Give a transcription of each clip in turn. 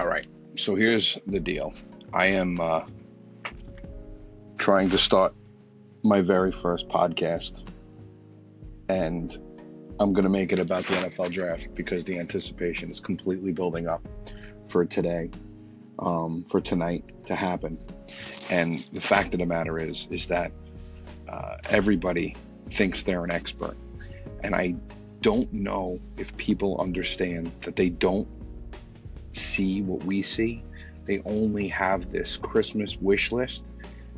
All right. So here's the deal. I am uh, trying to start my very first podcast, and I'm going to make it about the NFL draft because the anticipation is completely building up for today, um, for tonight to happen. And the fact of the matter is, is that uh, everybody thinks they're an expert, and I don't know if people understand that they don't see what we see. They only have this Christmas wish list,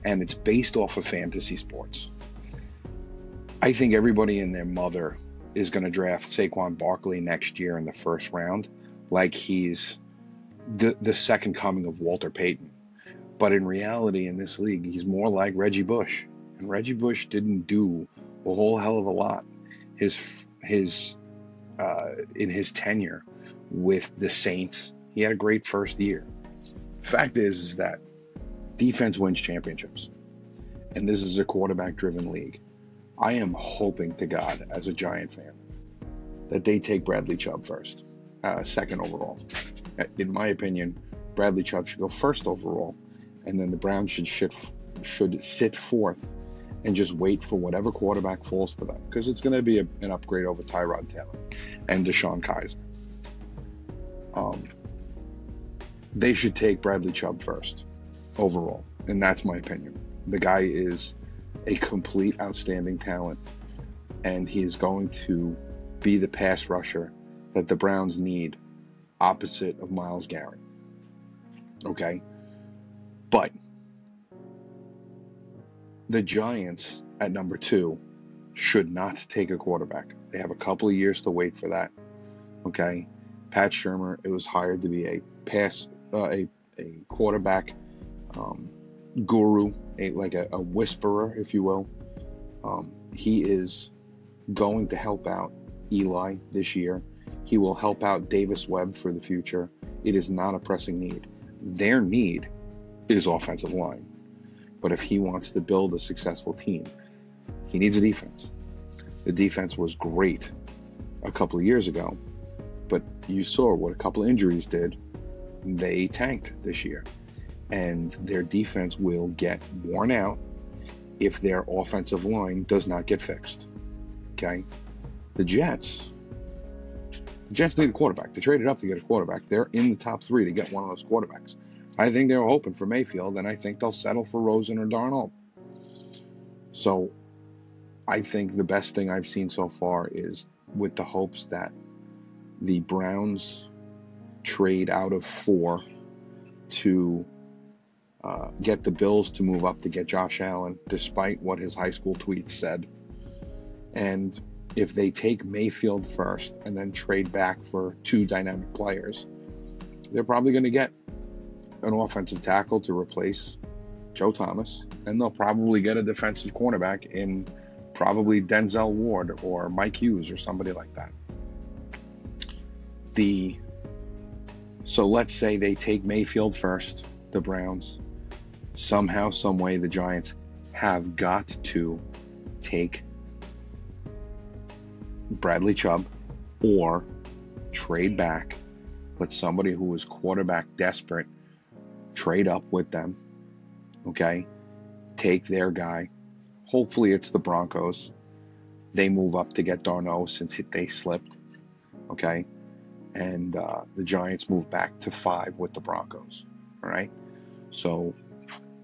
and it's based off of fantasy sports. I think everybody and their mother is going to draft Saquon Barkley next year in the first round, like he's the the second coming of Walter Payton. But in reality, in this league, he's more like Reggie Bush, and Reggie Bush didn't do a whole hell of a lot. His his uh, in his tenure with the Saints he had a great first year. Fact is, is that defense wins championships. And this is a quarterback driven league. I am hoping to God, as a Giant fan, that they take Bradley Chubb first, uh, second overall. In my opinion, Bradley Chubb should go first overall, and then the Browns should should, should sit fourth and just wait for whatever quarterback falls to them because it's going to be a, an upgrade over Tyrod Taylor and DeShone Kizer. Um, they should take Bradley Chubb first overall. And that's my opinion. The guy is a complete outstanding talent, and he is going to be the pass rusher that the Browns need opposite of Myles Garrett. Okay? But the Giants at number two should not take a quarterback. They have a couple of years to wait for that. Okay? Pat Shurmur, it was hired to be a pass uh, a, a quarterback um, guru, a, like a, a, whisperer, if you will. Um, he is going to help out Eli this year. He will help out Davis Webb for the future. It is not a pressing need. Their need is offensive line. But if he wants to build a successful team, he needs a defense. The defense was great a couple of years ago, but you saw what a couple of injuries did they tanked this year. And their defense will get worn out if their offensive line does not get fixed. Okay? The Jets, the Jets need a quarterback. They traded up to get a quarterback. They're in the top three to get one of those quarterbacks. I think they were hoping for Mayfield, and I think they'll settle for Rosen or Darnold. So I think the best thing I've seen so far is with the hopes that the Browns trade out of four to uh, get the Bills to move up to get Josh Allen, despite what his high school tweets said. And if they take Mayfield first and then trade back for two dynamic players, they're probably going to get an offensive tackle to replace Joe Thomas, and they'll probably get a defensive cornerback in probably Denzel Ward or Mike Hughes or somebody like that. The so let's say they take Mayfield first, the Browns. Somehow, some way, the Giants have got to take Bradley Chubb or trade back, but somebody who is quarterback desperate, trade up with them. Okay? Take their guy. Hopefully, it's the Broncos. They move up to get Darno since they slipped. Okay? And uh, the Giants move back to five with the Broncos. All right. So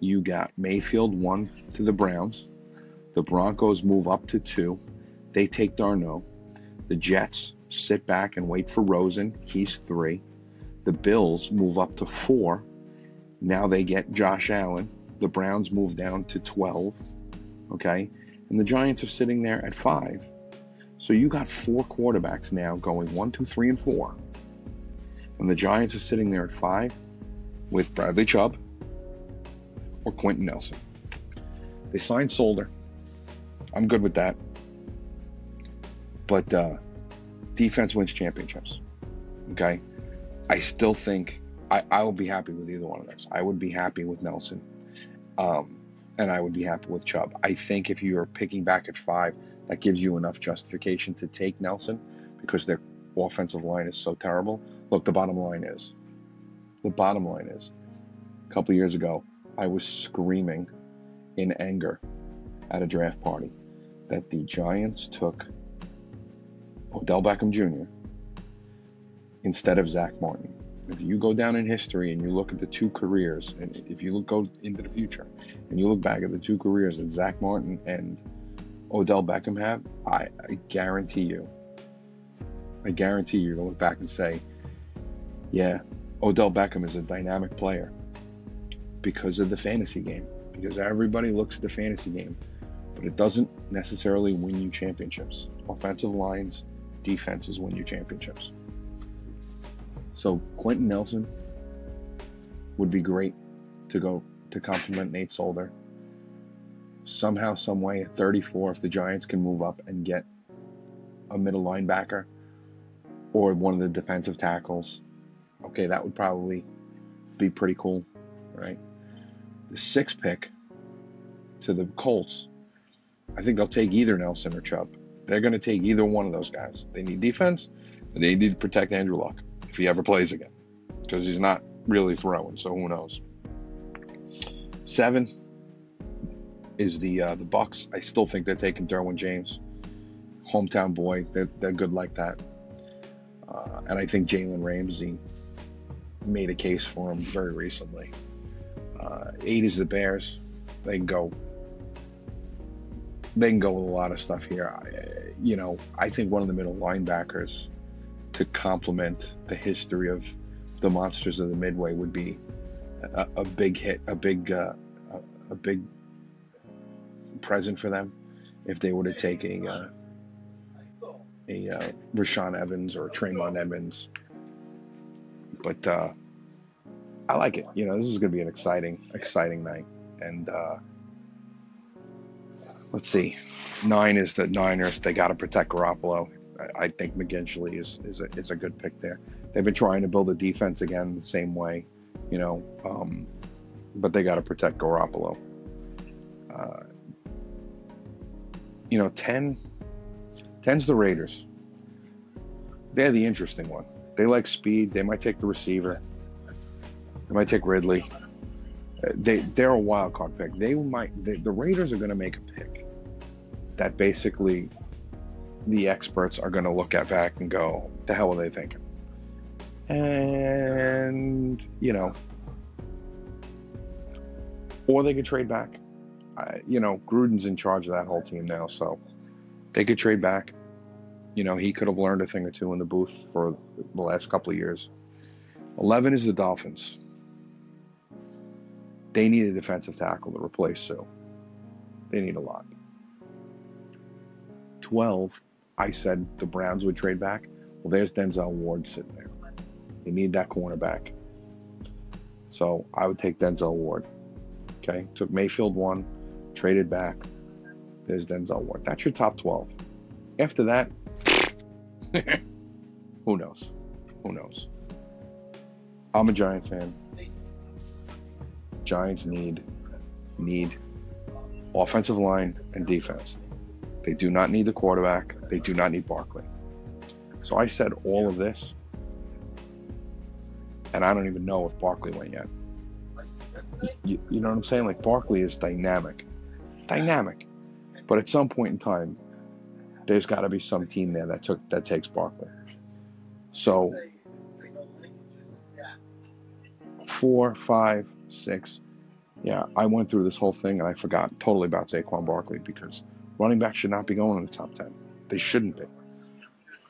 you got Mayfield one to the Browns. The Broncos move up to two. They take Darno. The Jets sit back and wait for Rosen. He's three. The Bills move up to four. Now they get Josh Allen. The Browns move down to 12. Okay. And the Giants are sitting there at five. So you got four quarterbacks now going one, two, three, and four. And the Giants are sitting there at five with Bradley Chubb or Quenton Nelson. They signed Solder. I'm good with that. But uh, defense wins championships. Okay. I still think I, I will be happy with either one of those. I would be happy with Nelson. Um, and I would be happy with Chubb. I think if you're picking back at five, that gives you enough justification to take Nelson because their offensive line is so terrible. Look, the bottom line is the bottom line is, a couple years ago, I was screaming in anger at a draft party that the Giants took Odell Beckham Jr. instead of Zack Martin. If you go down in history and you look at the two careers, and if you look go into the future and you look back at the two careers that Zack Martin and Odell Beckham have, I, I guarantee you, I guarantee you, gonna look back and say, yeah, Odell Beckham is a dynamic player because of the fantasy game. Because everybody looks at the fantasy game, but it doesn't necessarily win you championships. Offensive lines, defenses win you championships. So Quenton Nelson would be great to go to complement Nate Solder. Somehow, some way, at 34, if the Giants can move up and get a middle linebacker or one of the defensive tackles, okay, that would probably be pretty cool, right? The sixth pick to the Colts, I think they'll take either Nelson or Chubb. They're going to take either one of those guys. They need defense, and they need to protect Andrew Luck if he ever plays again, because he's not really throwing. So who knows? Seven is the uh, the Bucks. I still think they're taking Derwin James, hometown boy. They're they're good like that, uh, and I think Jalen Ramsey made a case for him very recently. Uh, eight is the Bears. They can go. They can go with a lot of stuff here. I, you know, I think one of the middle linebackers to complement the history of the monsters of the Midway would be a, a big hit, a big, uh, a, a, big present for them if they were to take a uh, a uh, Rashaan Evans or Tremaine Edmunds. But uh, I like it. You know, this is going to be an exciting, exciting night. And uh, let's see, nine is the Niners. They got to protect Garoppolo. I, I think McGinley is is a, is a good pick there. They've been trying to build a defense again the same way, you know, um, but they got to protect Garoppolo. Uh, you know, 10, 10's the Raiders. They're the interesting one. They like speed. They might take the receiver. They might take Ridley. Uh, they they're a wild card pick. They might they, the Raiders are going to make a pick that basically the experts are going to look at back and go, "The hell are they thinking?" And you know, or they could trade back. I, you know, Gruden's in charge of that whole team now, so they could trade back. You know, he could have learned a thing or two in the booth for the last couple of years. 11 is the Dolphins. They need a defensive tackle to replace Suh. They need a lot. 12, I said the Browns would trade back. Well, there's Denzel Ward sitting there. They need that cornerback. So I would take Denzel Ward. Okay. Took Mayfield one, traded back. There's Denzel Ward. That's your top 12. After that, who knows? Who knows? I'm a Giant fan. Giants need need offensive line and defense. They do not need the quarterback. They do not need Barkley. So I said all of this, and I don't even know if Barkley went yet. You, you know what I'm saying? Like Barkley is dynamic, dynamic, but at some point in time, there's got to be some team there that took that takes Barkley. So four, five, six. Yeah, I went through this whole thing and I forgot totally about Saquon Barkley because running back should not be going in the top 10. They shouldn't be.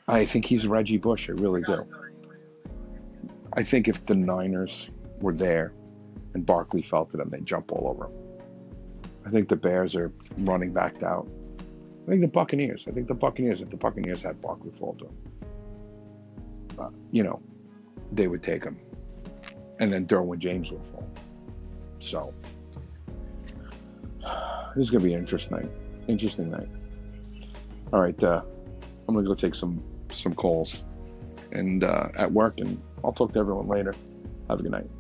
I think he's Reggie Bush. I really do. I think if the Niners were there and Barkley fell to them, they'd jump all over him. I think the Bears are running back out. I think the Buccaneers. I think the Buccaneers, if the Buccaneers had Barkley fall to them, uh, you know, they would take him. And then Derwin James would fall. So, this is going to be an interesting, interesting night. All right, uh, I'm going to go take some some calls and uh, at work, and I'll talk to everyone later. Have a good night.